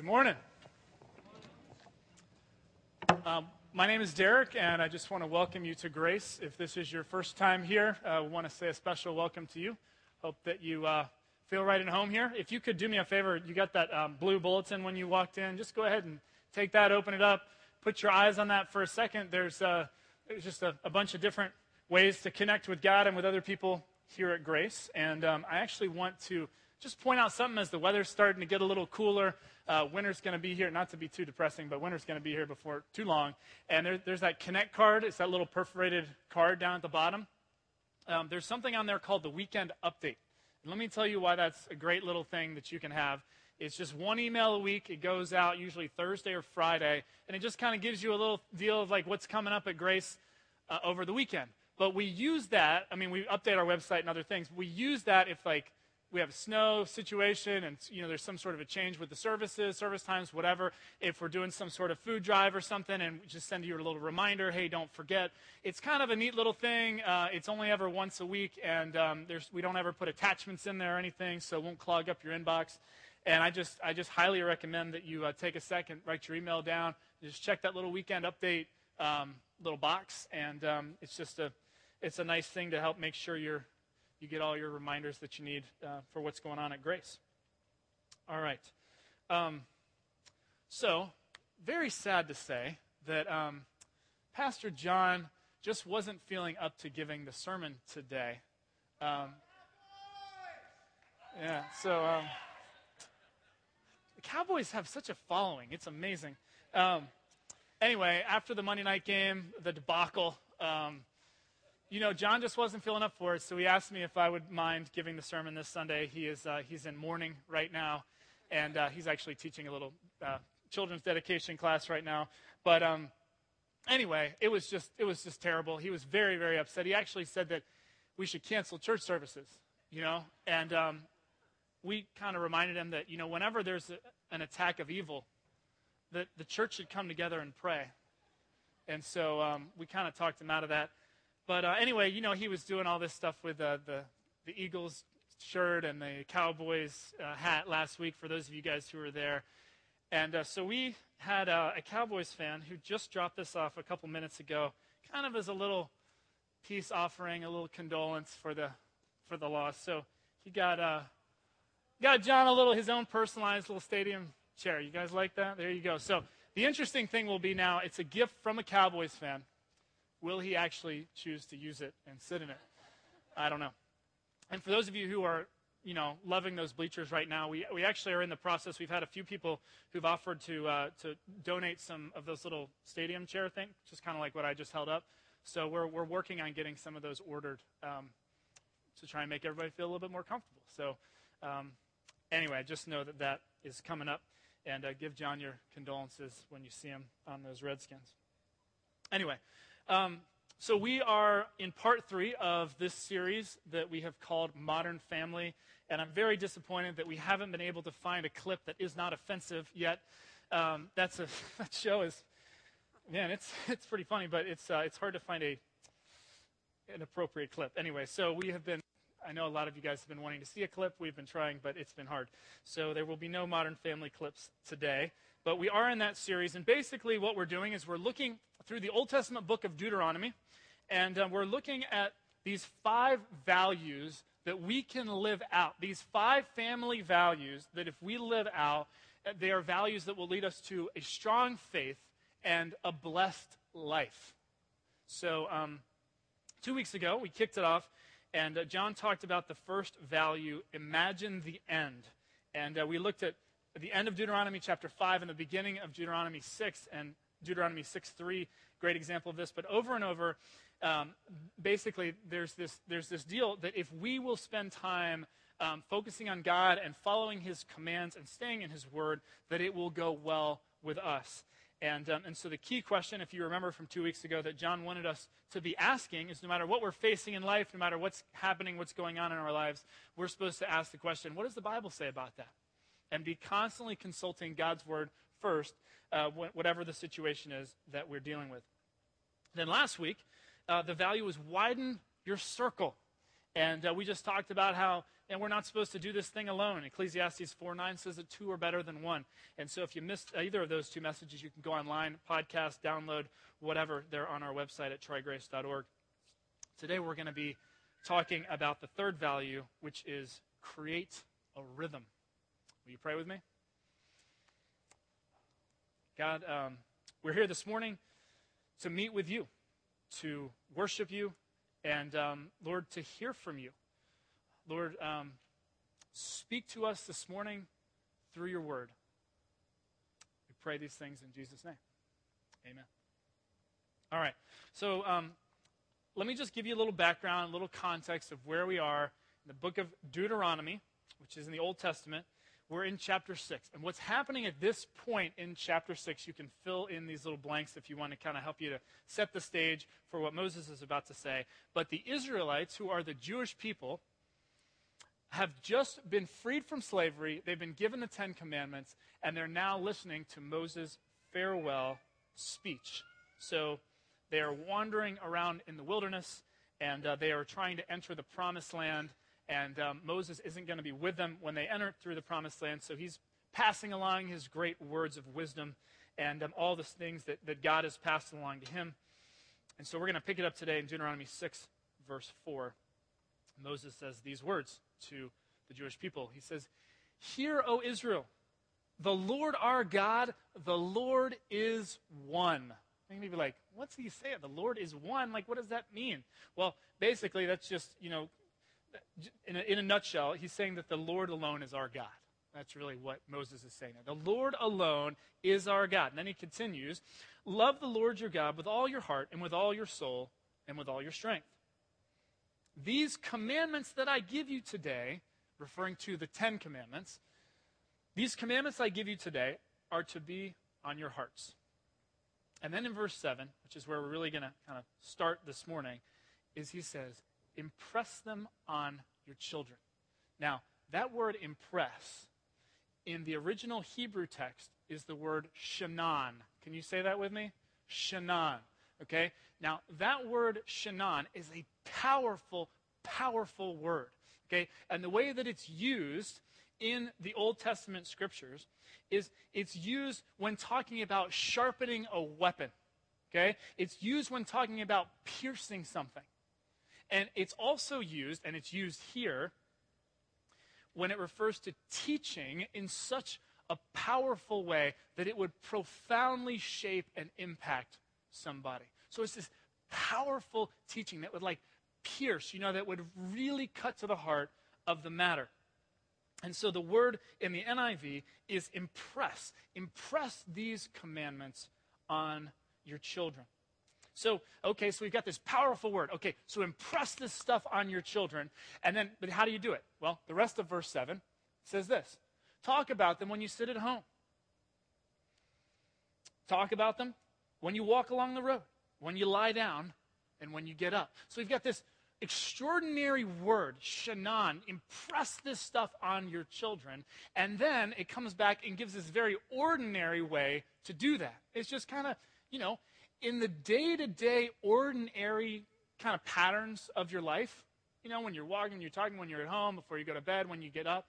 Good morning. Um, my name is Derek, and I just want to welcome you to Grace. If this is your first time here, uh, I want to say a special welcome to you. Hope that you uh, feel right at home here. If you could do me a favor, you got that um, blue bulletin when you walked in. Just go ahead and take that, open it up, put your eyes on that for a second. There's, uh, there's just a, a, bunch of different ways to connect with God and with other people here at Grace. And um, I actually want to just point out something as the weather's starting to get a little cooler. Uh, winter's going to be here, not to be too depressing, but winter's going to be here before too long. And there, there's that Connect card. It's that little perforated card down at the bottom. Um, there's something on there called the Weekend Update. And let me tell you why that's a great little thing that you can have. It's just one email a week. It goes out usually Thursday or Friday, and it just kind of gives you a little deal of like what's coming up at Grace uh, over the weekend. But we use that. I mean, we update our website and other things. We use that if like we have a snow situation and you know there's some sort of a change with the services service times whatever. If we're doing some sort of food drive or something and just send you a little reminder hey don't forget. It's kind of a neat little thing. Uh, it's only ever once a week and um, we don't ever put attachments in there or anything so it won't clog up your inbox. And i just i just highly recommend that you uh, take a second write your email down just check that little weekend update um, little box. And um, it's just a it's a nice thing to help make sure you're you get all your reminders that you need uh, for what's going on at Grace. All right. Um, so, very sad to say that um, Pastor John just wasn't feeling up to giving the sermon today. Um, yeah, so um, the Cowboys have such a following. It's amazing. Um, anyway, after the Monday night game, the debacle, um, you know, John just wasn't feeling up for it, so he asked me if I would mind giving the sermon this Sunday. He is uh, he's in mourning right now, and uh, he's actually teaching a little uh, children's dedication class right now. But um, anyway, it was just it was just terrible. He was very very upset. He actually said that we should cancel church services, you know, and um, we kind of reminded him that you know whenever there's a, an attack of evil, that the church should come together and pray. And so um, we kind of talked him out of that. But uh, anyway, you know, he was doing all this stuff with uh, the, the Eagles shirt and the Cowboys uh, hat last week, for those of you guys who were there. And uh, so we had uh, a Cowboys fan who just dropped this off a couple minutes ago, kind of as a little peace offering, a little condolence for the, for the loss. So he got, uh, got John a little, his own personalized little stadium chair. You guys like that? There you go. So the interesting thing will be now, it's a gift from a Cowboys fan. Will he actually choose to use it and sit in it? I don't know. And for those of you who are, you know, loving those bleachers right now, we, we actually are in the process. We've had a few people who've offered to, uh, to donate some of those little stadium chair things, just kind of like what I just held up. So we're, we're working on getting some of those ordered um, to try and make everybody feel a little bit more comfortable. So um, anyway, just know that that is coming up. And uh, give John your condolences when you see him on those Redskins. Anyway, um, so, we are in part three of this series that we have called Modern Family. And I'm very disappointed that we haven't been able to find a clip that is not offensive yet. Um, that's a, that show is, man, it's, it's pretty funny, but it's, uh, it's hard to find a, an appropriate clip. Anyway, so we have been, I know a lot of you guys have been wanting to see a clip. We've been trying, but it's been hard. So there will be no Modern Family clips today. But we are in that series. And basically, what we're doing is we're looking through the Old Testament book of Deuteronomy, and uh, we're looking at these five values that we can live out. These five family values that, if we live out, uh, they are values that will lead us to a strong faith and a blessed life. So, um, two weeks ago, we kicked it off, and uh, John talked about the first value imagine the end. And uh, we looked at the end of Deuteronomy chapter 5 and the beginning of Deuteronomy 6 and Deuteronomy 6 3, great example of this. But over and over, um, basically, there's this, there's this deal that if we will spend time um, focusing on God and following His commands and staying in His Word, that it will go well with us. And, um, and so the key question, if you remember from two weeks ago, that John wanted us to be asking is no matter what we're facing in life, no matter what's happening, what's going on in our lives, we're supposed to ask the question, what does the Bible say about that? And be constantly consulting God's Word first uh, whatever the situation is that we're dealing with. Then last week, uh, the value was widen your circle. And uh, we just talked about how and we're not supposed to do this thing alone. Ecclesiastes 4 9 says that two are better than one. And so if you missed either of those two messages, you can go online, podcast, download, whatever. They're on our website at troygrace.org. Today we're going to be talking about the third value, which is create a rhythm. Will you pray with me? God, um, we're here this morning to meet with you, to worship you, and um, Lord, to hear from you. Lord, um, speak to us this morning through your word. We pray these things in Jesus' name. Amen. All right. So um, let me just give you a little background, a little context of where we are in the book of Deuteronomy, which is in the Old Testament. We're in chapter 6. And what's happening at this point in chapter 6, you can fill in these little blanks if you want to kind of help you to set the stage for what Moses is about to say. But the Israelites, who are the Jewish people, have just been freed from slavery. They've been given the Ten Commandments, and they're now listening to Moses' farewell speech. So they are wandering around in the wilderness, and uh, they are trying to enter the promised land. And um, Moses isn't going to be with them when they enter through the promised land, so he's passing along his great words of wisdom and um, all the things that, that God has passed along to him. And so we're going to pick it up today in Deuteronomy 6, verse 4. Moses says these words to the Jewish people. He says, Hear, O Israel, the Lord our God, the Lord is one. You'd be like, what's he saying? The Lord is one. Like, what does that mean? Well, basically, that's just, you know, in a, in a nutshell, he's saying that the Lord alone is our God. That's really what Moses is saying. The Lord alone is our God. And then he continues Love the Lord your God with all your heart and with all your soul and with all your strength. These commandments that I give you today, referring to the Ten Commandments, these commandments I give you today are to be on your hearts. And then in verse 7, which is where we're really going to kind of start this morning, is he says, impress them on your children. Now, that word impress in the original Hebrew text is the word shanan. Can you say that with me? Shanan. Okay? Now, that word shanan is a powerful, powerful word. Okay? And the way that it's used in the Old Testament scriptures is it's used when talking about sharpening a weapon. Okay? It's used when talking about piercing something. And it's also used, and it's used here, when it refers to teaching in such a powerful way that it would profoundly shape and impact somebody. So it's this powerful teaching that would like pierce, you know, that would really cut to the heart of the matter. And so the word in the NIV is impress. Impress these commandments on your children. So, okay, so we've got this powerful word. Okay, so impress this stuff on your children. And then, but how do you do it? Well, the rest of verse 7 says this Talk about them when you sit at home. Talk about them when you walk along the road, when you lie down, and when you get up. So we've got this extraordinary word, shanan. Impress this stuff on your children. And then it comes back and gives this very ordinary way to do that. It's just kind of, you know, in the day to day, ordinary kind of patterns of your life. You know, when you're walking, when you're talking, when you're at home, before you go to bed, when you get up,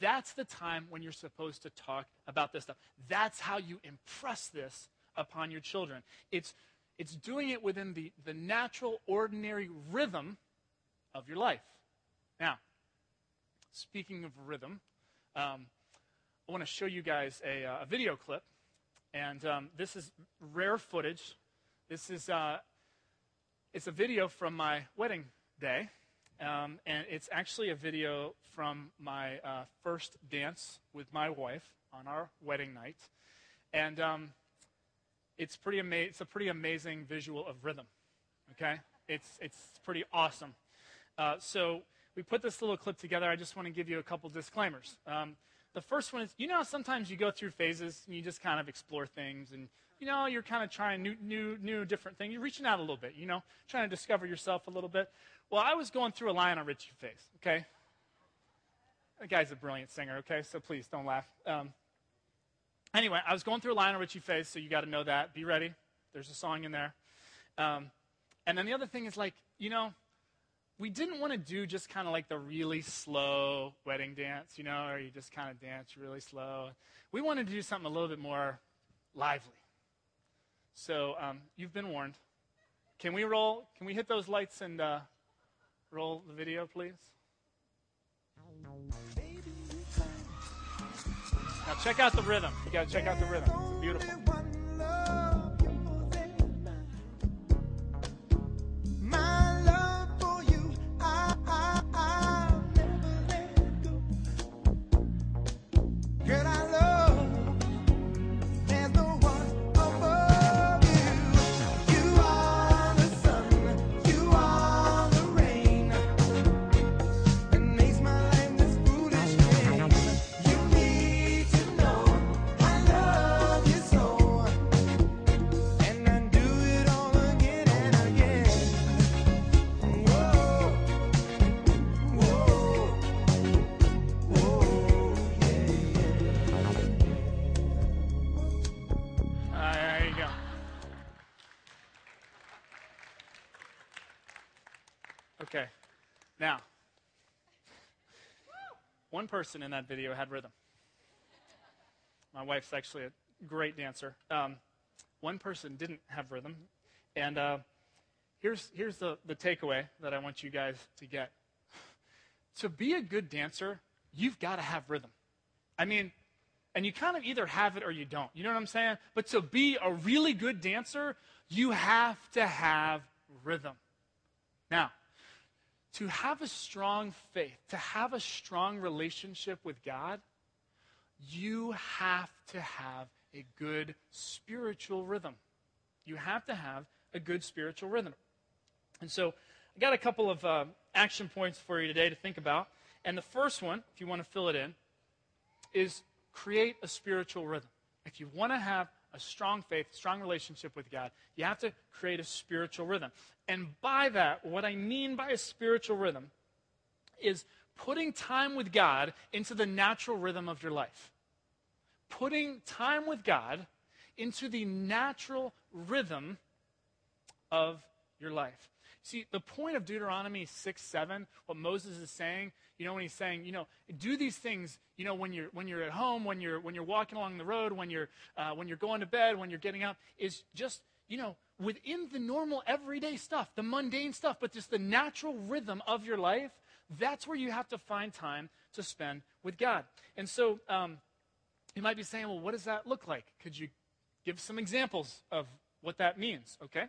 that's the time when you're supposed to talk about this stuff. That's how you impress this upon your children. It's, it's doing it within the, the natural, ordinary rhythm of your life. Now, speaking of rhythm, um, I want to show you guys a, uh, a video clip. And um, this is rare footage. This is uh, it's a video from my wedding day. Um, and it's actually a video from my uh, first dance with my wife on our wedding night. And um, it's, pretty ama- it's a pretty amazing visual of rhythm. Okay? It's, it's pretty awesome. Uh, so we put this little clip together. I just want to give you a couple disclaimers. Um, the first one is you know sometimes you go through phases and you just kind of explore things and you know you're kind of trying new new new different things you're reaching out a little bit you know trying to discover yourself a little bit. Well i was going through a Lionel Richie Face, okay? The guy's a brilliant singer okay? So please don't laugh. Um, anyway i was going through a Lionel Richie Face, so you got to know that. Be ready. There's a song in there. Um, and then the other thing is like you know we didn't want to do just kind of like the really slow wedding dance, you know, or you just kind of dance really slow. We wanted to do something a little bit more lively. So um, you've been warned. Can we roll? Can we hit those lights and uh, roll the video, please? Now check out the rhythm. You got to check out the rhythm. It's beautiful. Person in that video had rhythm. My wife's actually a great dancer. Um, one person didn't have rhythm. And uh, here's, here's the, the takeaway that I want you guys to get. To be a good dancer, you've got to have rhythm. I mean, and you kind of either have it or you don't. You know what I'm saying? But to be a really good dancer, you have to have rhythm. Now, to have a strong faith, to have a strong relationship with God, you have to have a good spiritual rhythm. You have to have a good spiritual rhythm. And so, I got a couple of uh, action points for you today to think about. And the first one, if you want to fill it in, is create a spiritual rhythm. If you want to have a strong faith, strong relationship with God, you have to create a spiritual rhythm. And by that, what I mean by a spiritual rhythm is putting time with God into the natural rhythm of your life. Putting time with God into the natural rhythm of your life. See, the point of Deuteronomy 6 7, what Moses is saying, you know, when he's saying, you know, do these things, you know, when you're, when you're at home, when you're, when you're walking along the road, when you're, uh, when you're going to bed, when you're getting up, is just, you know, within the normal everyday stuff, the mundane stuff, but just the natural rhythm of your life. That's where you have to find time to spend with God. And so um, you might be saying, well, what does that look like? Could you give some examples of what that means? Okay.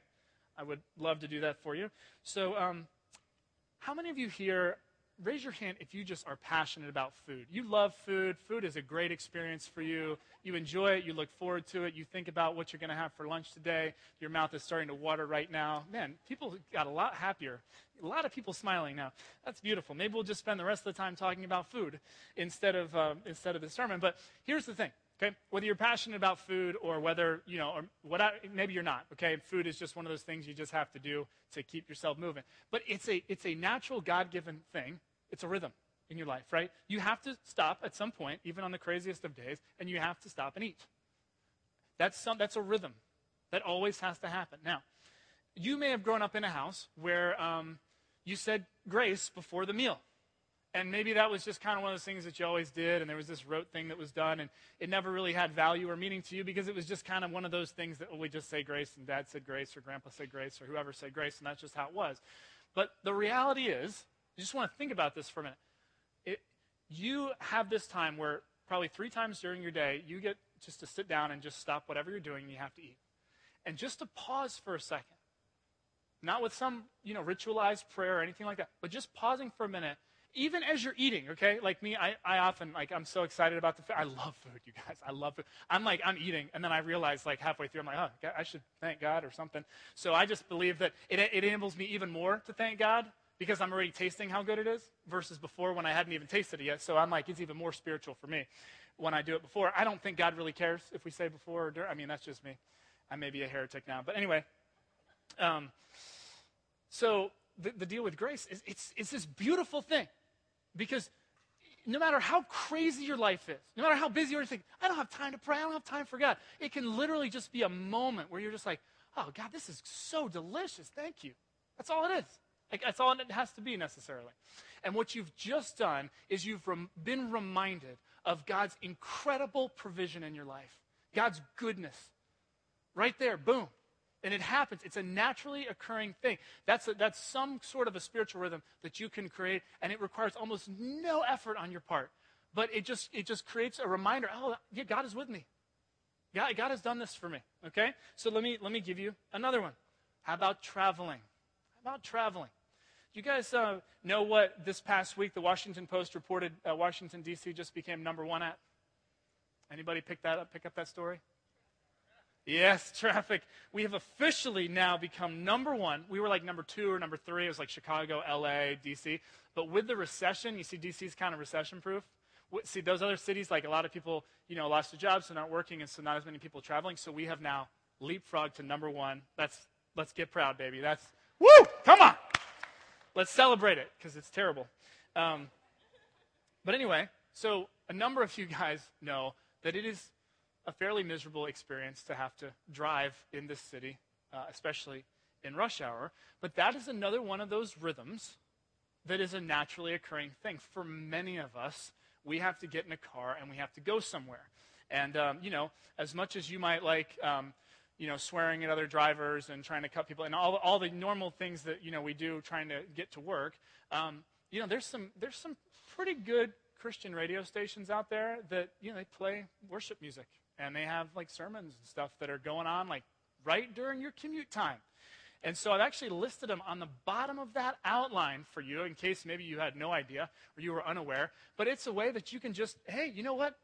I would love to do that for you. So, um, how many of you here, raise your hand if you just are passionate about food? You love food. Food is a great experience for you. You enjoy it. You look forward to it. You think about what you're going to have for lunch today. Your mouth is starting to water right now. Man, people got a lot happier. A lot of people smiling now. That's beautiful. Maybe we'll just spend the rest of the time talking about food instead of, uh, instead of the sermon. But here's the thing. Okay, whether you're passionate about food or whether you know, or what I, maybe you're not. Okay, food is just one of those things you just have to do to keep yourself moving. But it's a it's a natural God-given thing. It's a rhythm in your life, right? You have to stop at some point, even on the craziest of days, and you have to stop and eat. That's some that's a rhythm that always has to happen. Now, you may have grown up in a house where um, you said grace before the meal. And maybe that was just kind of one of those things that you always did, and there was this rote thing that was done, and it never really had value or meaning to you because it was just kind of one of those things that we just say grace, and dad said grace, or grandpa said grace, or whoever said grace, and that's just how it was. But the reality is, you just want to think about this for a minute. It, you have this time where probably three times during your day, you get just to sit down and just stop whatever you're doing, and you have to eat. And just to pause for a second, not with some you know ritualized prayer or anything like that, but just pausing for a minute even as you're eating, okay? Like me, I, I often, like, I'm so excited about the food. I love food, you guys. I love food. I'm like, I'm eating, and then I realize, like, halfway through, I'm like, oh, I should thank God or something. So I just believe that it, it enables me even more to thank God because I'm already tasting how good it is versus before when I hadn't even tasted it yet. So I'm like, it's even more spiritual for me when I do it before. I don't think God really cares if we say before or during. I mean, that's just me. I may be a heretic now. But anyway, um, so the, the deal with grace is it's, it's this beautiful thing because no matter how crazy your life is, no matter how busy you're, think, I don't have time to pray, I don't have time for God. It can literally just be a moment where you're just like, oh, God, this is so delicious. Thank you. That's all it is. Like, that's all it has to be necessarily. And what you've just done is you've rem- been reminded of God's incredible provision in your life, God's goodness. Right there, boom. And it happens. It's a naturally occurring thing. That's, a, that's some sort of a spiritual rhythm that you can create, and it requires almost no effort on your part. But it just, it just creates a reminder oh, yeah, God is with me. God, God has done this for me. Okay? So let me, let me give you another one. How about traveling? How about traveling? You guys uh, know what this past week the Washington Post reported uh, Washington, D.C. just became number one at? Anybody pick that up, pick up that story? Yes, traffic. We have officially now become number one. We were like number two or number three. It was like Chicago, LA, DC. But with the recession, you see DC is kind of recession proof. See, those other cities, like a lot of people, you know, lost their jobs, so not working, and so not as many people traveling. So we have now leapfrogged to number one. That's, let's get proud, baby. That's, woo, come on. Let's celebrate it, because it's terrible. Um, but anyway, so a number of you guys know that it is a fairly miserable experience to have to drive in this city, uh, especially in rush hour. But that is another one of those rhythms that is a naturally occurring thing. For many of us, we have to get in a car and we have to go somewhere. And, um, you know, as much as you might like, um, you know, swearing at other drivers and trying to cut people and all, all the normal things that, you know, we do trying to get to work, um, you know, there's some, there's some pretty good Christian radio stations out there that, you know, they play worship music and they have like sermons and stuff that are going on like right during your commute time. And so I've actually listed them on the bottom of that outline for you in case maybe you had no idea or you were unaware. But it's a way that you can just, hey, you know what?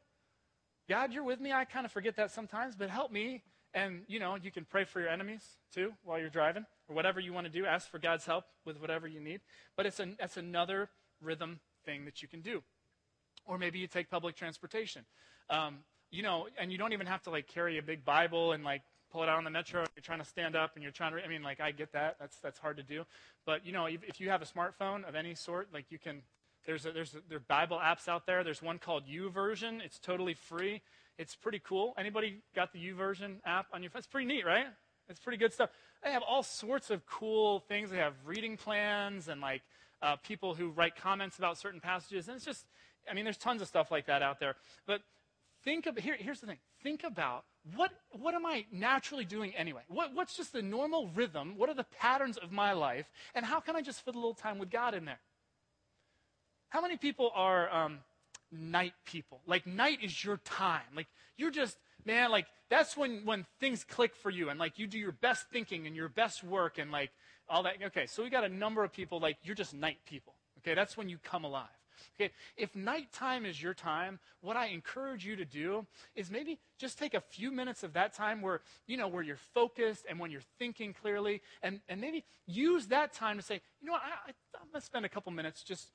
God, you're with me. I kind of forget that sometimes, but help me. And, you know, you can pray for your enemies too while you're driving or whatever you want to do. Ask for God's help with whatever you need. But it's, an, it's another rhythm thing that you can do. Or maybe you take public transportation. Um, you know, and you don't even have to like carry a big Bible and like pull it out on the metro. You're trying to stand up and you're trying to. I mean, like I get that. That's that's hard to do. But you know, if, if you have a smartphone of any sort, like you can. There's a, there's a, there are Bible apps out there. There's one called YouVersion. It's totally free. It's pretty cool. Anybody got the YouVersion app on your phone? It's pretty neat, right? It's pretty good stuff. They have all sorts of cool things. They have reading plans and like uh, people who write comments about certain passages. And it's just, I mean, there's tons of stuff like that out there. But think of here, here's the thing. Think about what, what am i naturally doing anyway? What, what's just the normal rhythm? What are the patterns of my life? And how can i just fit a little time with god in there? How many people are um, night people? Like night is your time. Like you're just man like that's when when things click for you and like you do your best thinking and your best work and like all that. Okay so we got a number of people like you're just night people. Okay that's when you come alive Okay, if nighttime is your time, what I encourage you to do is maybe just take a few minutes of that time where, you know, where you're focused and when you're thinking clearly, and, and maybe use that time to say, you know what, I, I, I'm going to spend a couple minutes just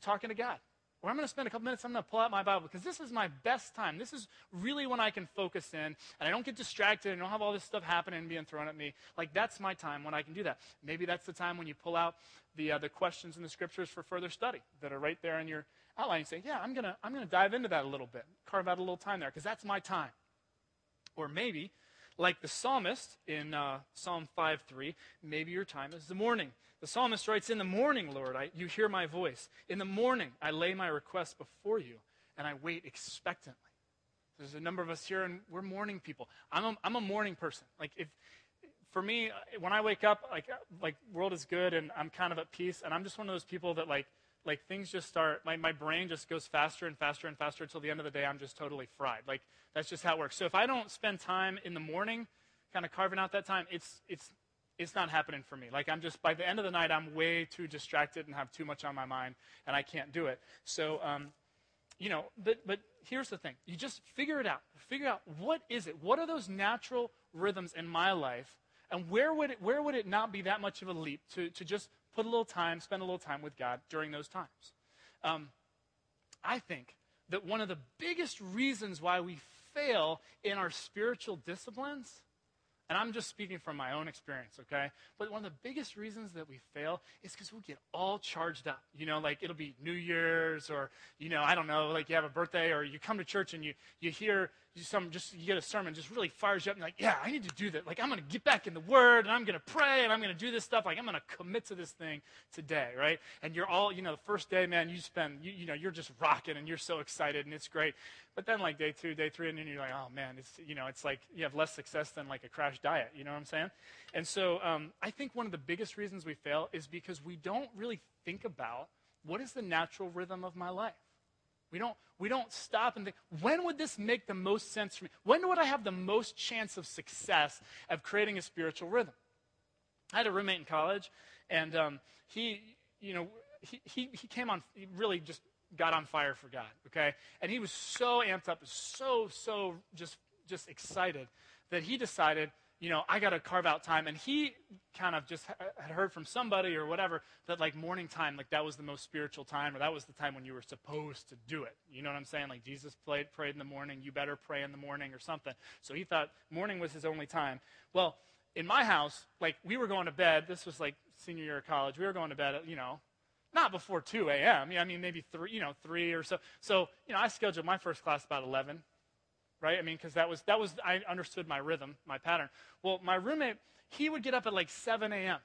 talking to God. Or I'm going to spend a couple minutes, I'm going to pull out my Bible because this is my best time. This is really when I can focus in and I don't get distracted and don't have all this stuff happening and being thrown at me. Like, that's my time when I can do that. Maybe that's the time when you pull out the, uh, the questions in the scriptures for further study that are right there in your outline. You say, yeah, I'm going to I'm going to dive into that a little bit, carve out a little time there because that's my time. Or maybe, like the psalmist in uh, Psalm 5 3, maybe your time is the morning. The psalmist writes, In the morning, Lord, I, you hear my voice. In the morning, I lay my request before you, and I wait expectantly. There's a number of us here, and we're morning people. I'm a, I'm a morning person. Like, if, for me, when I wake up, like, like world is good, and I'm kind of at peace, and I'm just one of those people that, like, like things just start my, my brain just goes faster and faster and faster until the end of the day i'm just totally fried like that's just how it works so if i don't spend time in the morning kind of carving out that time it's it's it's not happening for me. Like I'm just by the end of the night, I'm way too distracted and have too much on my mind, and I can't do it. So, um, you know, but but here's the thing: you just figure it out. Figure out what is it? What are those natural rhythms in my life, and where would it where would it not be that much of a leap to to just put a little time, spend a little time with God during those times? Um, I think that one of the biggest reasons why we fail in our spiritual disciplines and I'm just speaking from my own experience, okay? But one of the biggest reasons that we fail is because we get all charged up. You know, like it'll be New Year's or, you know, I don't know, like you have a birthday or you come to church and you, you hear some just you get a sermon just really fires you up and like yeah i need to do that. Like i'm to get back in the word and i'm to pray and i'm to do this stuff. Like i'm to commit to this thing today right? And you're all you know the first day man you spend you, you know you're just rocking and you're so excited and it's great. But then like day two day three and then you're like oh man it's you know it's like you have less success than like a crash diet you know what i'm saying? And so um, i think one of the biggest reasons we fail is because we don't really think about what is the natural rhythm of my life we don't, we don't stop and think, when would this make the most sense for me? When would I have the most chance of success of creating a spiritual rhythm? I had a roommate in college, and um, he, you know, he, he, he came on, he really just got on fire for God, okay? And he was so amped up, so, so just, just excited that he decided, you know, I got to carve out time. And he kind of just had heard from somebody or whatever that like morning time, like that was the most spiritual time, or that was the time when you were supposed to do it. You know what I'm saying? Like Jesus played, prayed in the morning, you better pray in the morning or something. So he thought morning was his only time. Well, in my house, like we were going to bed. This was like senior year of college. We were going to bed, at, you know, not before 2 a.m. I mean, maybe three, you know, three or so. So, you know, I scheduled my first class about 11 right? I mean, because that was, that was, I understood my rhythm, my pattern. Well, my roommate, he would get up at like 7 a.m.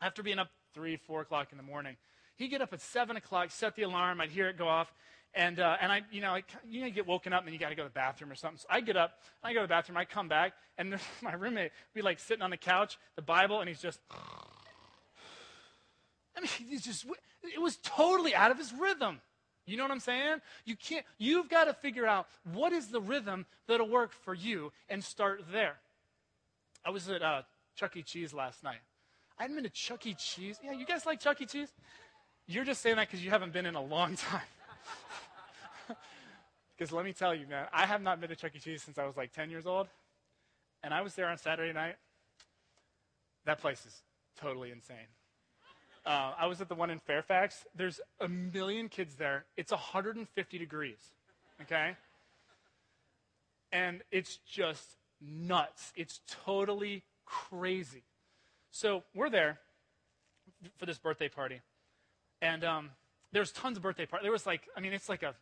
After being up 3, 4 o'clock in the morning. He'd get up at 7 o'clock, set the alarm, I'd hear it go off. And, uh, and I, you know, I, you know, get woken up and then you got to go to the bathroom or something. So I get up, I go to the bathroom, I come back, and my roommate be like sitting on the couch, the Bible, and he's just, I mean, he's just, it was totally out of his rhythm. You know what I'm saying? You can't, you've got to figure out what is the rhythm that'll work for you and start there. I was at uh, Chuck E. Cheese last night. I hadn't been to Chuck E. Cheese. Yeah, you guys like Chuck E. Cheese? You're just saying that because you haven't been in a long time. Because let me tell you, man, I have not been to Chuck E. Cheese since I was like 10 years old. And I was there on Saturday night. That place is totally insane. Uh, I was at the one in Fairfax. There's a million kids there. It's 150 degrees, okay? And it's just nuts. It's totally crazy. So we're there for this birthday party, and um, there's tons of birthday parties. There was like, I mean, it's like a,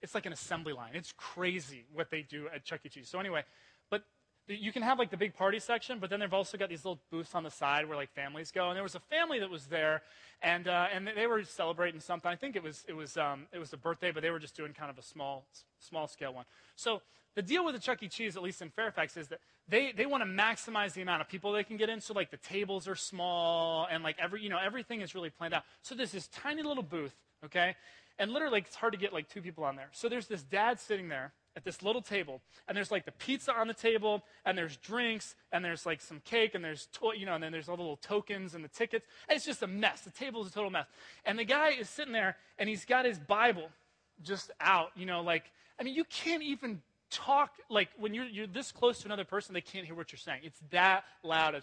it's like an assembly line. It's crazy what they do at Chuck E. Cheese. So anyway, you can have like the big party section, but then they've also got these little booths on the side where like families go. And there was a family that was there, and uh, and they were celebrating something. I think it was it was um, it was a birthday, but they were just doing kind of a small small scale one. So the deal with the Chuck E. Cheese, at least in Fairfax, is that they they want to maximize the amount of people they can get in. So like the tables are small, and like every you know everything is really planned out. So there's this tiny little booth, okay, and literally it's hard to get like two people on there. So there's this dad sitting there at this little table, and there's like the pizza on the table, and there's drinks, and there's like some cake, and there's to- you know, and then there's all the little tokens and the tickets. And it's just a mess. The table is a total mess. And the guy is sitting there, and he's got his Bible just out. You know, like I mean, you can't even talk like when you're you're this close to another person, they can't hear what you're saying. It's that loud.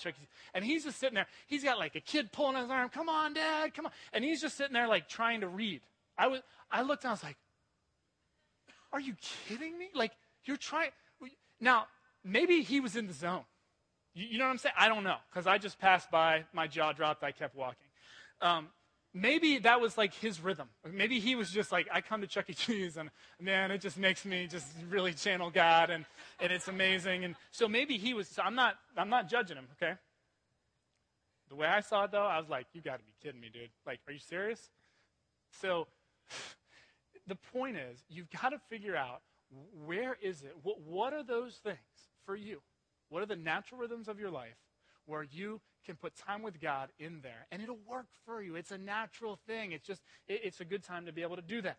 And he's just sitting there. He's got like a kid pulling his arm. Come on, Dad, come on. And he's just sitting there like trying to read. I was I looked and I was like, are you kidding me? Like, you're trying. Now, maybe he was in the zone. You, you know what I'm saying? I don't know, because I just passed by, my jaw dropped, I kept walking. Um, maybe that was like his rhythm. Maybe he was just like, I come to Chuck E. Cheese, and man, it just makes me just really channel God, and, and it's amazing. And so maybe he was, so I'm not, I'm not judging him, okay? The way I saw it, though, I was like, you got to be kidding me, dude. Like, are you serious? So the point is, you've got to figure out where is it? What, what are those things for you? What are the natural rhythms of your life where you can put time with God in there and it'll work for you? It's a natural thing. It's just, it, it's a good time to be able to do that.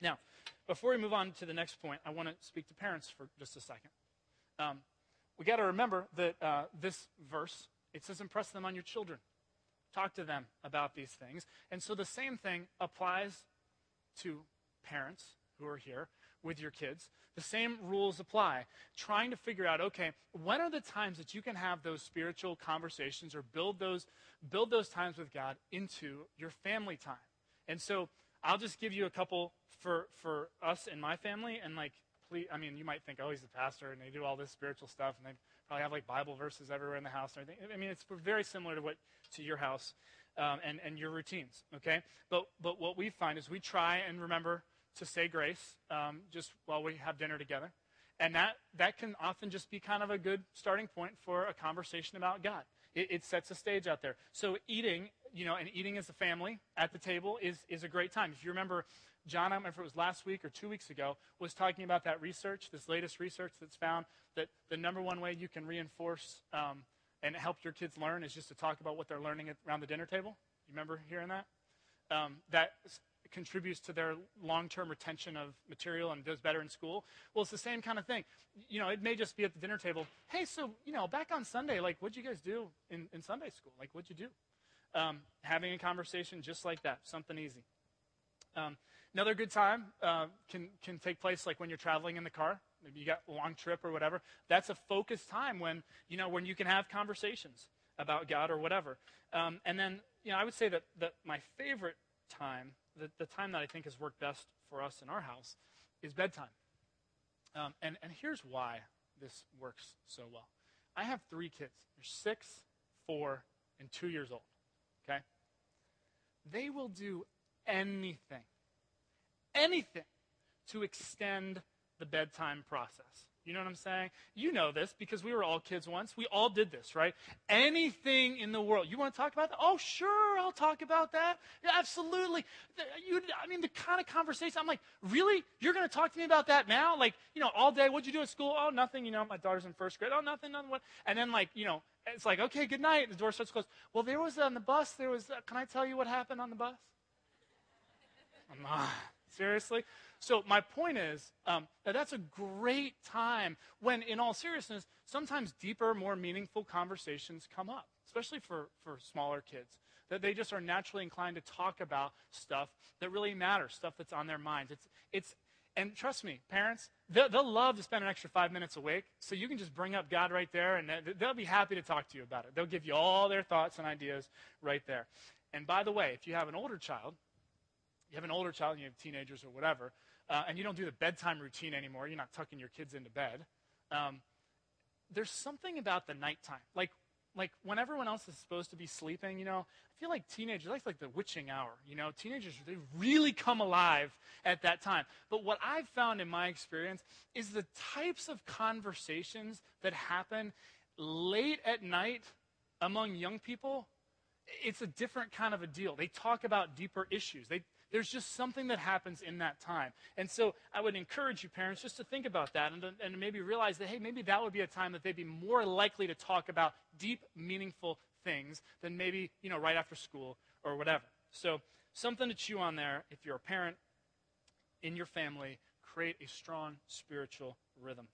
Now, before we move on to the next point, I want to speak to parents for just a second. Um, we got to remember that uh, this verse, it says, impress them on your children. Talk to them about these things. And so the same thing applies to parents who are here with your kids. The same rules apply. Trying to figure out, okay, when are the times that you can have those spiritual conversations or build those build those times with God into your family time. And so I'll just give you a couple for for us and my family and like please I mean you might think, oh, he's the pastor and they do all this spiritual stuff and they probably have like Bible verses everywhere in the house and everything. I mean it's very similar to what to your house um, and, and your routines, okay? But, but what we find is we try and remember to say grace um, just while we have dinner together. and that, that can often just be kind of a good starting point for a conversation about God. It, it sets a stage out there. So eating, you know, and eating as a family at the table is, is a great time. If you remember, John, I don't remember if it was last week or two weeks ago, was talking about that research, this latest research that's found that the number one way you can reinforce um, and help your kids learn is just to talk about what they're learning around the dinner table. You remember hearing that? Um, that contributes to their long-term retention of material and does better in school. Well, it's the same kind of thing. You know, it may just be at the dinner table. Hey, so you know, back on Sunday, like, what'd you guys do in, in Sunday school? Like, what'd you do? Um, having a conversation just like that, something easy. Um, another good time uh, can can take place like when you're traveling in the car. Maybe you got a long trip or whatever. That's a focused time when you know when you can have conversations about God or whatever. Um, and then you know I would say that that my favorite time, the, the time that I think has worked best for us in our house, is bedtime. Um, and and here's why this works so well. I have three kids. They're six, four, and two years old. Okay. They will do anything, anything to extend the bedtime process. You know what I'm saying? You know this because we were all kids once. We all did this, right? Anything in the world. You want to talk about that? Oh, sure, I'll talk about that. Yeah, absolutely. You, I mean, the kind of conversation. I'm like, really? You're going to talk to me about that now? Like, you know, all day. What'd you do at school? Oh, nothing. You know, my daughter's in first grade. Oh, nothing, nothing. What? And then, like, you know, it's like, okay, good night. The door starts to close. Well, there was on the bus. There was. Uh, can I tell you what happened on the bus? I'm not. Seriously? So, my point is um, that that's a great time when, in all seriousness, sometimes deeper, more meaningful conversations come up, especially for, for smaller kids. That they just are naturally inclined to talk about stuff that really matters, stuff that's on their minds. It's, it's, and trust me, parents, they'll, they'll love to spend an extra five minutes awake, so you can just bring up God right there, and they- they'll be happy to talk to you about it. They'll give you all their thoughts and ideas right there. And by the way, if you have an older child, you have an older child and you have teenagers or whatever, uh, and you don't do the bedtime routine anymore, you're not tucking your kids into bed, um, there's something about the nighttime. Like, like when everyone else is supposed to be sleeping, you know, I feel like teenagers, that's like the witching hour, you know, teenagers, they really come alive at that time. But what I've found in my experience is the types of conversations that happen late at night among young people it's a different kind of a deal. They talk about deeper issues. They, there's just something that happens in that time. And so I would encourage you, parents, just to think about that and, and maybe realize that, hey, maybe that would be a time that they'd be more likely to talk about deep, meaningful things than maybe, you know, right after school or whatever. So something to chew on there if you're a parent in your family, create a strong spiritual rhythm.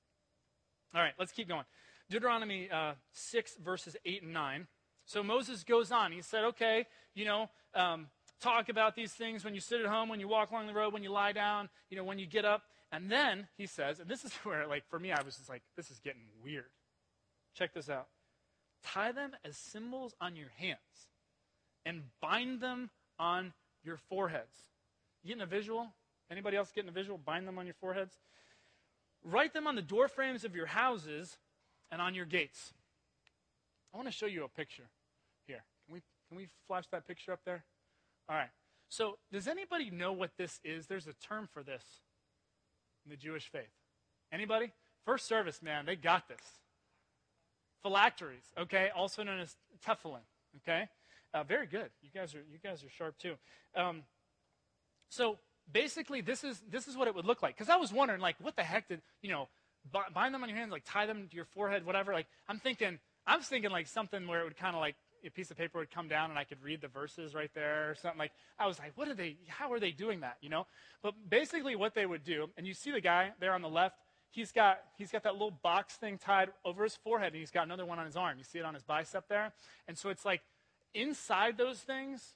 All right, let's keep going. Deuteronomy uh, 6, verses 8 and 9. So Moses goes on. He said, okay, you know, um, talk about these things when you sit at home, when you walk along the road, when you lie down, you know, when you get up. And then he says, and this is where, like, for me, I was just like, this is getting weird. Check this out. Tie them as symbols on your hands and bind them on your foreheads. You getting a visual? Anybody else getting a visual? Bind them on your foreheads. Write them on the door frames of your houses and on your gates. I want to show you a picture here. Can we can we flash that picture up there? All right. So, does anybody know what this is? There's a term for this in the Jewish faith. Anybody? First service, man, they got this. Phylacteries, okay, also known as tefillin, okay. Uh, very good. You guys are you guys are sharp too. Um, so basically, this is this is what it would look like. Because I was wondering, like, what the heck did you know? Bind them on your hands, like tie them to your forehead, whatever. Like, I'm thinking, I was thinking like something where it would kind of like a piece of paper would come down and I could read the verses right there or something. Like, I was like, what are they? How are they doing that? You know? But basically, what they would do, and you see the guy there on the left. He's got he's got that little box thing tied over his forehead, and he's got another one on his arm. You see it on his bicep there, and so it's like inside those things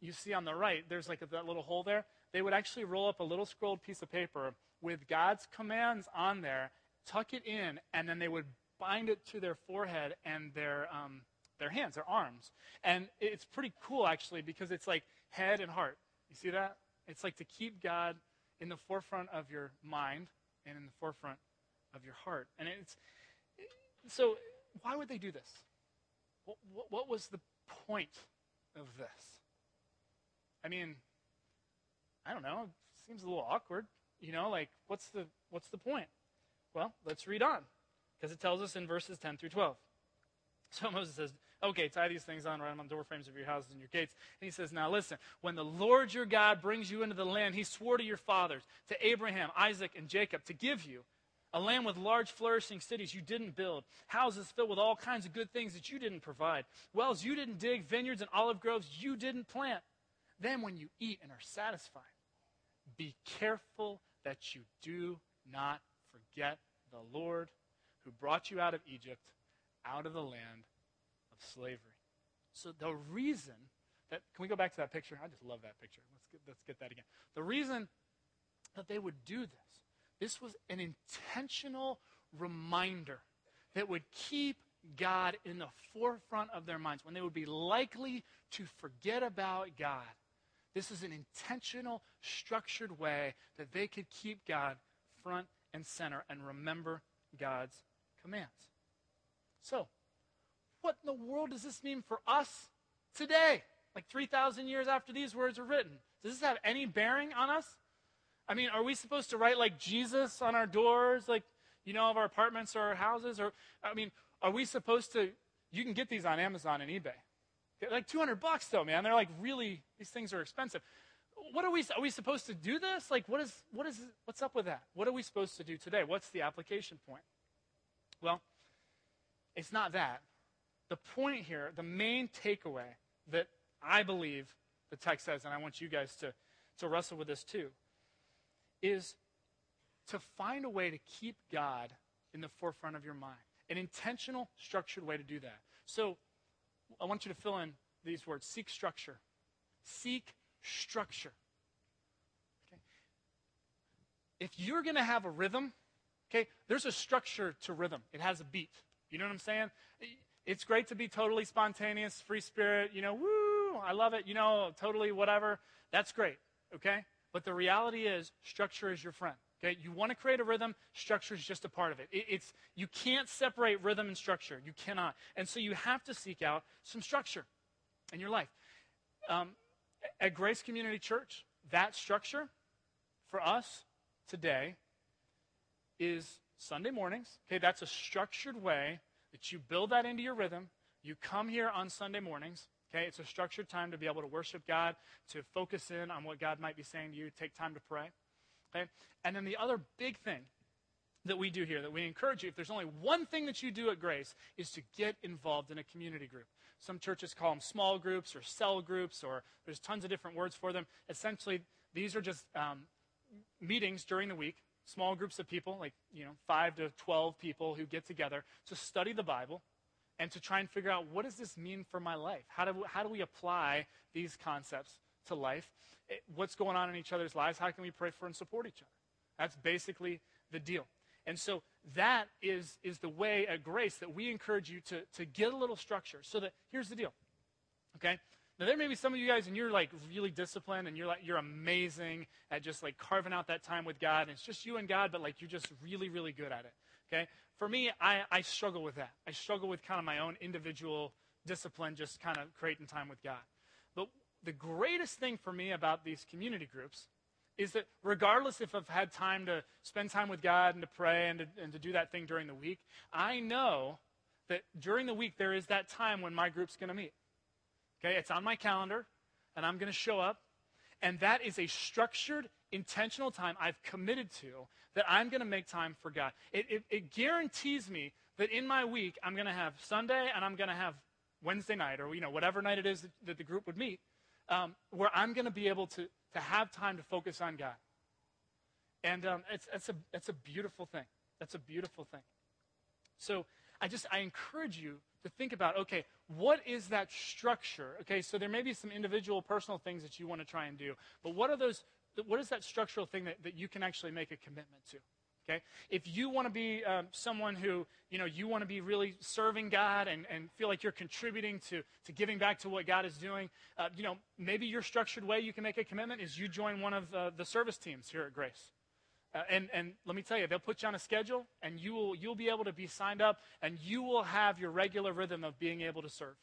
you see on the right, there's like a, that little hole there. They would actually roll up a little scrolled piece of paper with God's commands on there, tuck it in, and then they would bind it to their forehead and their um, their hands, their arms. And it's pretty cool actually because it's like head and heart. You see that? It's like to keep God in the forefront of your mind and in the forefront of your heart. And it's so why would they do this? What, what, was the point of this? I mean, I don't know. It seems a little awkward. You know, like what's the what's the point? Well, let's read on, because it tells us in verses 10 through 12. So Moses says, Okay, tie these things on, write them on the door frames of your houses and your gates. And he says, Now listen, when the Lord your God brings you into the land he swore to your fathers, to Abraham, Isaac, and Jacob, to give you, a land with large, flourishing cities you didn't build, houses filled with all kinds of good things that you didn't provide, wells you didn't dig, vineyards and olive groves you didn't plant. Then, when you eat and are satisfied, be careful that you do not forget the Lord who brought you out of Egypt, out of the land slavery. So, the reason that, can we go back to that picture? I just love that picture. Let's get, let's get that again. The reason that they would do this this was an intentional reminder that would keep God in the forefront of their minds when they would be likely to forget about God. This is an intentional, structured way that they could keep God front and center and remember God's commands. So, what in the world does this mean for us today? Like 3,000 years after these words were written? Does this have any bearing on us? I mean, are we supposed to write like Jesus on our doors, like, you know, of our apartments or our houses? Or, I mean, are we supposed to, you can get these on Amazon and eBay. They're like 200 bucks though, man. They're like really, these things are expensive. What are we, are we supposed to do this? Like, what is, what is, what's up with that? What are we supposed to do today? What's the application point? Well, it's not that. The point here, the main takeaway that I believe the text says, and I want you guys to, to wrestle with this too, is to find a way to keep God in the forefront of your mind. An intentional, structured way to do that. So I want you to fill in these words seek structure. Seek structure. Okay? If you're going to have a rhythm, okay, there's a structure to rhythm, it has a beat. You know what I'm saying? It's great to be totally spontaneous, free spirit, you know, woo, I love it, you know, totally whatever. That's great, okay? But the reality is, structure is your friend. Okay, you want to create a rhythm. Structure is just a part of it. it. It's you can't separate rhythm and structure. You cannot, and so you have to seek out some structure in your life. Um, at Grace Community Church, that structure for us today is Sunday mornings. Okay, that's a structured way that you build that into your rhythm. You come here on Sunday mornings. Okay, it's a structured time to be able to worship God, to focus in on what God might be saying to you, take time to pray. Okay? And then the other big thing that we do here, that we encourage you, if there's only one thing that you do at Grace, is to get involved in a community group. Some churches call them small groups or cell groups, or there's tons of different words for them. Essentially, these are just um, meetings during the week, small groups of people, like, you know, five to 12 people who get together to study the Bible and to try and figure out what does this mean for my life? How do, how do we apply these concepts to life? It, eh, what's going on in each other's lives? How can we pray for and support each other? That's basically the deal. And so that is, is the way at Grace that we encourage you to, to get a little structure. So that here's the deal. Okay? Now there may be some of you guys and you're like really disciplined and you're like you're amazing at just like carving out that time with God and it's just you and God, but like you're just really, really good at it. Okay? For me, I, I struggle with that. I struggle with kind of my own individual discipline, just kind of creating time with God. But the greatest thing for me about these community groups is that regardless if I've had time to spend time with God and to pray and to, and to do that thing during the week, I know that during the week there is that time when my group's going to meet. Okay, it's on my calendar, and I'm going to show up, and that is a structured intentional time I've committed to that I'm going to make time for God. It, it, it guarantees me that in my week, I'm going to have Sunday and I'm going to have Wednesday night or, you know, whatever night it is that, that the group would meet, um, where I'm going to be able to, to have time to focus on God. And um, it's, it's, a, it's a beautiful thing. That's a beautiful thing. So I just, I encourage you to think about, okay, what is that structure? Okay, so there may be some individual personal things that you want to try and do, but what are those what is that structural thing that, that you can actually make a commitment to? Okay? If you want to be um, someone who, you know, you want to be really serving God and, and feel like you're contributing to, to giving back to what God is doing, uh, you know, maybe your structured way you can make a commitment is you join one of uh, the service teams here at Grace. Uh, and, and let me tell you, they'll put you on a schedule, and you will, you'll be able to be signed up, and you will have your regular rhythm of being able to serve.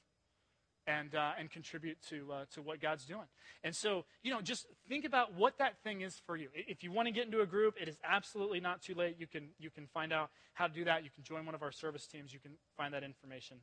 and, uh, and contribute to, uh, to what God's doing. And so, you know, just think about what that thing is for you. If you want to get into a group, it is absolutely not too late. You can, you can find out how to do that. You can join one of our service teams. You can find that information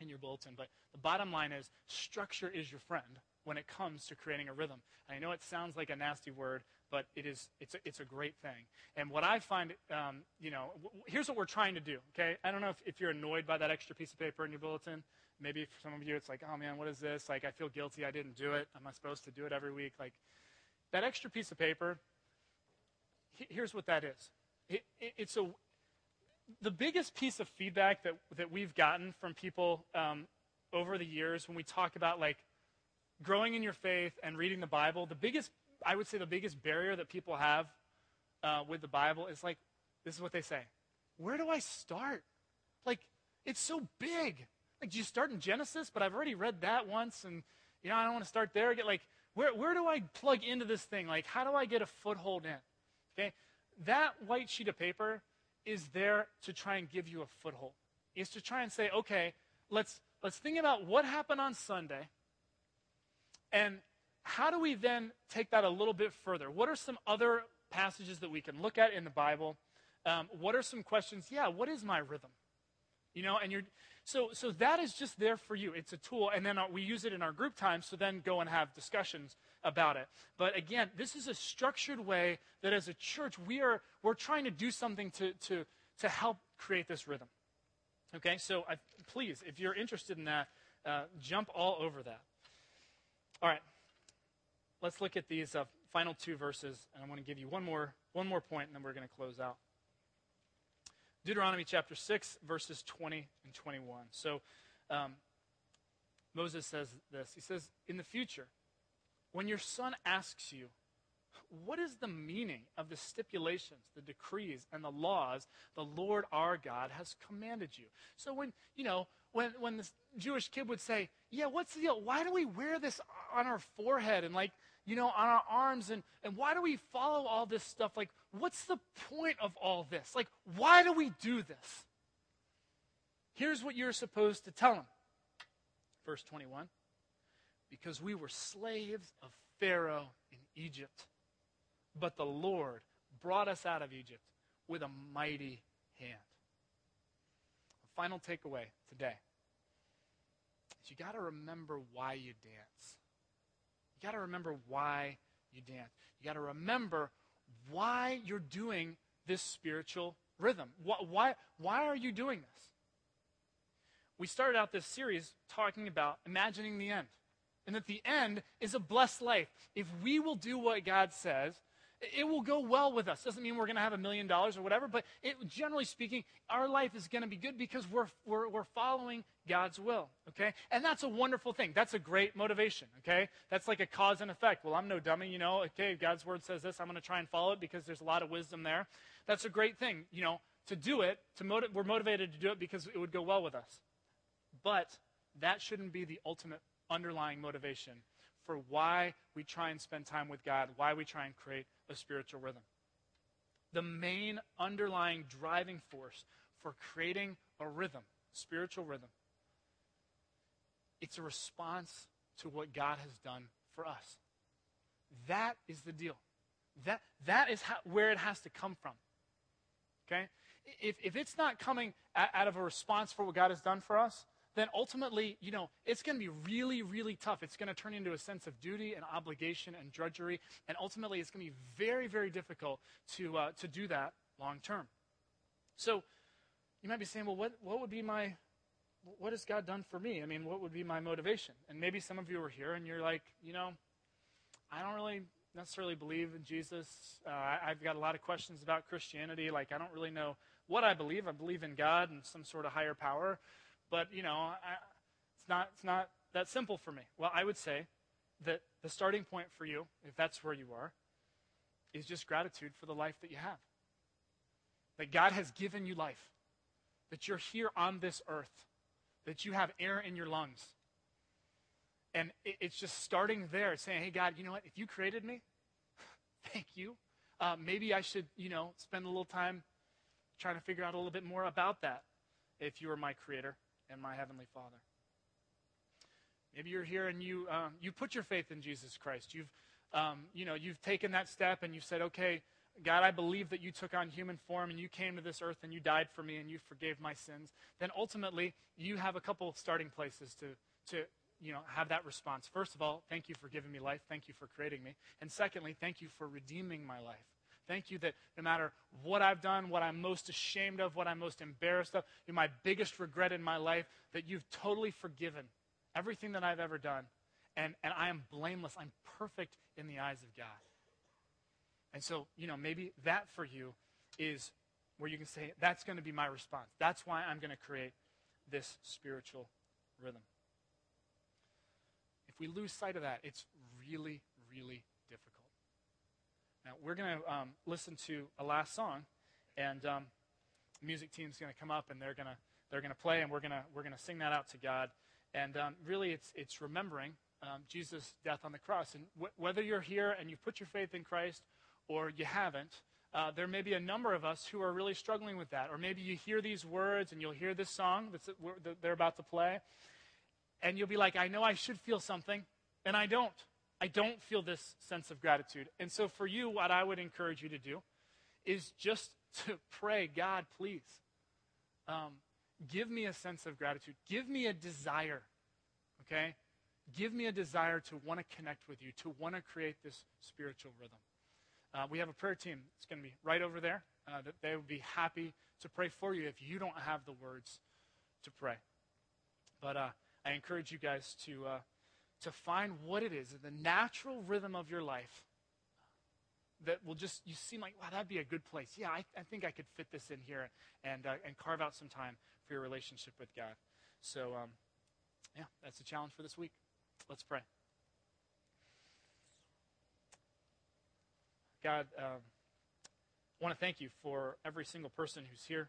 in your bulletin. But the bottom line is structure is your friend when it comes to creating a rhythm. And I know it sounds like a nasty word, but it is, it's, a, it's a great thing. And what I find, um, you know, w- here's what we're trying to do, okay? I don't know if, if you're annoyed by that extra piece of paper in your bulletin. Maybe for some of you, it's like, oh man, what is this? Like, I feel guilty. I didn't do it. Am I supposed to do it every week? Like, that extra piece of paper, he- here's what that is. It, it, it's a, the biggest piece of feedback that, that we've gotten from people um, over the years when we talk about like growing in your faith and reading the Bible, the biggest, I would say, the biggest barrier that people have uh, with the Bible is like, this is what they say: Where do I start? Like, it's so big. Like, do you start in Genesis? But I've already read that once, and you know, I don't want to start there. Get like, where where do I plug into this thing? Like, how do I get a foothold in? Okay, that white sheet of paper is there to try and give you a foothold. Is to try and say, okay, let's let's think about what happened on Sunday, and how do we then take that a little bit further? What are some other passages that we can look at in the Bible? Um, what are some questions? Yeah, what is my rhythm? You know, and you're so so that is just there for you. It's a tool, and then uh, we use it in our group time. So then go and have discussions about it. But again, this is a structured way that as a church we are we're trying to do something to to to help create this rhythm. Okay, so I, please, if you're interested in that, uh, jump all over that. All right, let's look at these uh, final two verses, and I want to give you one more one more point, and then we're going to close out. Deuteronomy chapter 6, verses 20 and 21. So um, Moses says this He says, In the future, when your son asks you, what is the meaning of the stipulations, the decrees, and the laws the Lord our God has commanded you? So when, you know, when, when this Jewish kid would say, yeah, what's the deal? Why do we wear this on our forehead and like, you know, on our arms? And, and why do we follow all this stuff? Like, what's the point of all this? Like, why do we do this? Here's what you're supposed to tell him. Verse 21 Because we were slaves of Pharaoh in Egypt, but the Lord brought us out of Egypt with a mighty hand. The final takeaway today is you got to remember why you dance. Got to remember why you dance. You got to remember why you're doing this spiritual rhythm. Why, why, why are you doing this? We started out this series talking about imagining the end, and that the end is a blessed life. If we will do what God says, it will go well with us. Doesn't mean we're going to have a million dollars or whatever, but it, generally speaking, our life is going to be good because we're, we're, we're following God's will, okay? And that's a wonderful thing. That's a great motivation, okay? That's like a cause and effect. Well, I'm no dummy, you know, okay, God's word says this, I'm going to try and follow it because there's a lot of wisdom there. That's a great thing, you know, to do it, to motiv- we're motivated to do it because it would go well with us. But that shouldn't be the ultimate underlying motivation for why we try and spend time with God, why we try and create a spiritual rhythm. The main underlying driving force for creating a rhythm, spiritual rhythm, it's a response to what God has done for us. That is the deal. That, that is how, where it has to come from. Okay? If, if it's not coming out of a response for what God has done for us, then ultimately, you know, it's going to be really, really tough. It's going to turn into a sense of duty and obligation and drudgery, and ultimately, it's going to be very, very difficult to uh, to do that long term. So, you might be saying, well, what what would be my what has God done for me? I mean, what would be my motivation? And maybe some of you are here and you're like, you know, I don't really necessarily believe in Jesus. Uh, I've got a lot of questions about Christianity. Like, I don't really know what I believe. I believe in God and some sort of higher power but you know, I, it's not it's not that simple for me. Well, I would say that the starting point for you, if that's where you are, is just gratitude for the life that you have. That God has given you life. That you're here on this earth. That you have air in your lungs. And it, it's just starting there, saying, "Hey, God, you know what? If you created me, thank you. Uh, maybe I should, you know, spend a little time trying to figure out a little bit more about that. If you were my creator." And my Heavenly Father. Maybe you're here and you, um, you put your faith in Jesus Christ. You've, um, you know, you've taken that step and you've said, okay, God, I believe that you took on human form and you came to this earth and you died for me and you forgave my sins. Then ultimately, you have a couple starting places to, to you know, have that response. First of all, thank you for giving me life. Thank you for creating me. And secondly, thank you for redeeming my life. Thank you that no matter what I've done, what I'm most ashamed of, what I'm most embarrassed of, my biggest regret in my life, that you've totally forgiven everything that I've ever done. And, and I am blameless. I'm perfect in the eyes of God. And so, you know, maybe that for you is where you can say, that's going to be my response. That's why I'm going to create this spiritual rhythm. If we lose sight of that, it's really, really. Now, we're going to um, listen to a last song, and um, music team's going to come up and they're going to they're going to play, and we're going to we're going to sing that out to God. And um, really, it's it's remembering um, Jesus' death on the cross. And wh- whether you're here and you've put your faith in Christ or you haven't, uh, there may be a number of us who are really struggling with that. Or maybe you hear these words and you'll hear this song that's, that they're about to play, and you'll be like, I know I should feel something, and I don't. I don't feel this sense of gratitude. And so, for you, what I would encourage you to do is just to pray, God, please, um, give me a sense of gratitude. Give me a desire, okay? Give me a desire to want to connect with you, to want to create this spiritual rhythm. Uh, we have a prayer team that's going to be right over there. Uh, that they would be happy to pray for you if you don't have the words to pray. But uh, I encourage you guys to uh, to find what it is, the natural rhythm of your life that will just, you seem like, wow, that'd be a good place. Yeah, I, I think I could fit this in here and, uh, and carve out some time for your relationship with God. So, um, yeah, that's the challenge for this week. Let's pray. God, um, I want to thank you for every single person who's here.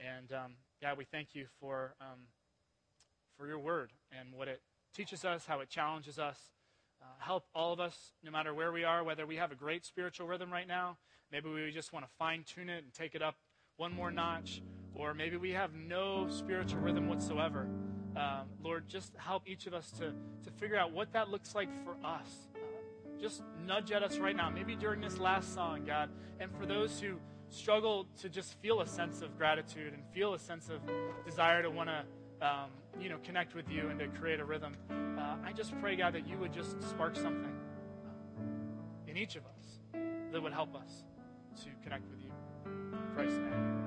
And um, God, we thank you for, um, for your word and what it teaches us, how it challenges us. Uh, help all of us, no matter where we are, whether we have a great spiritual rhythm right now, maybe we just want to fine tune it and take it up one more notch, or maybe we have no spiritual rhythm whatsoever. Um, Lord, just help each of us to, to figure out what that looks like for us. Just nudge at us right now, maybe during this last song, God. And for those who struggle to just feel a sense of gratitude and feel a sense of desire to want to um, you know, connect with you and to create a rhythm. Uh, I just pray, God, that you would just spark something in each of us that would help us to connect with you. In Christ's name.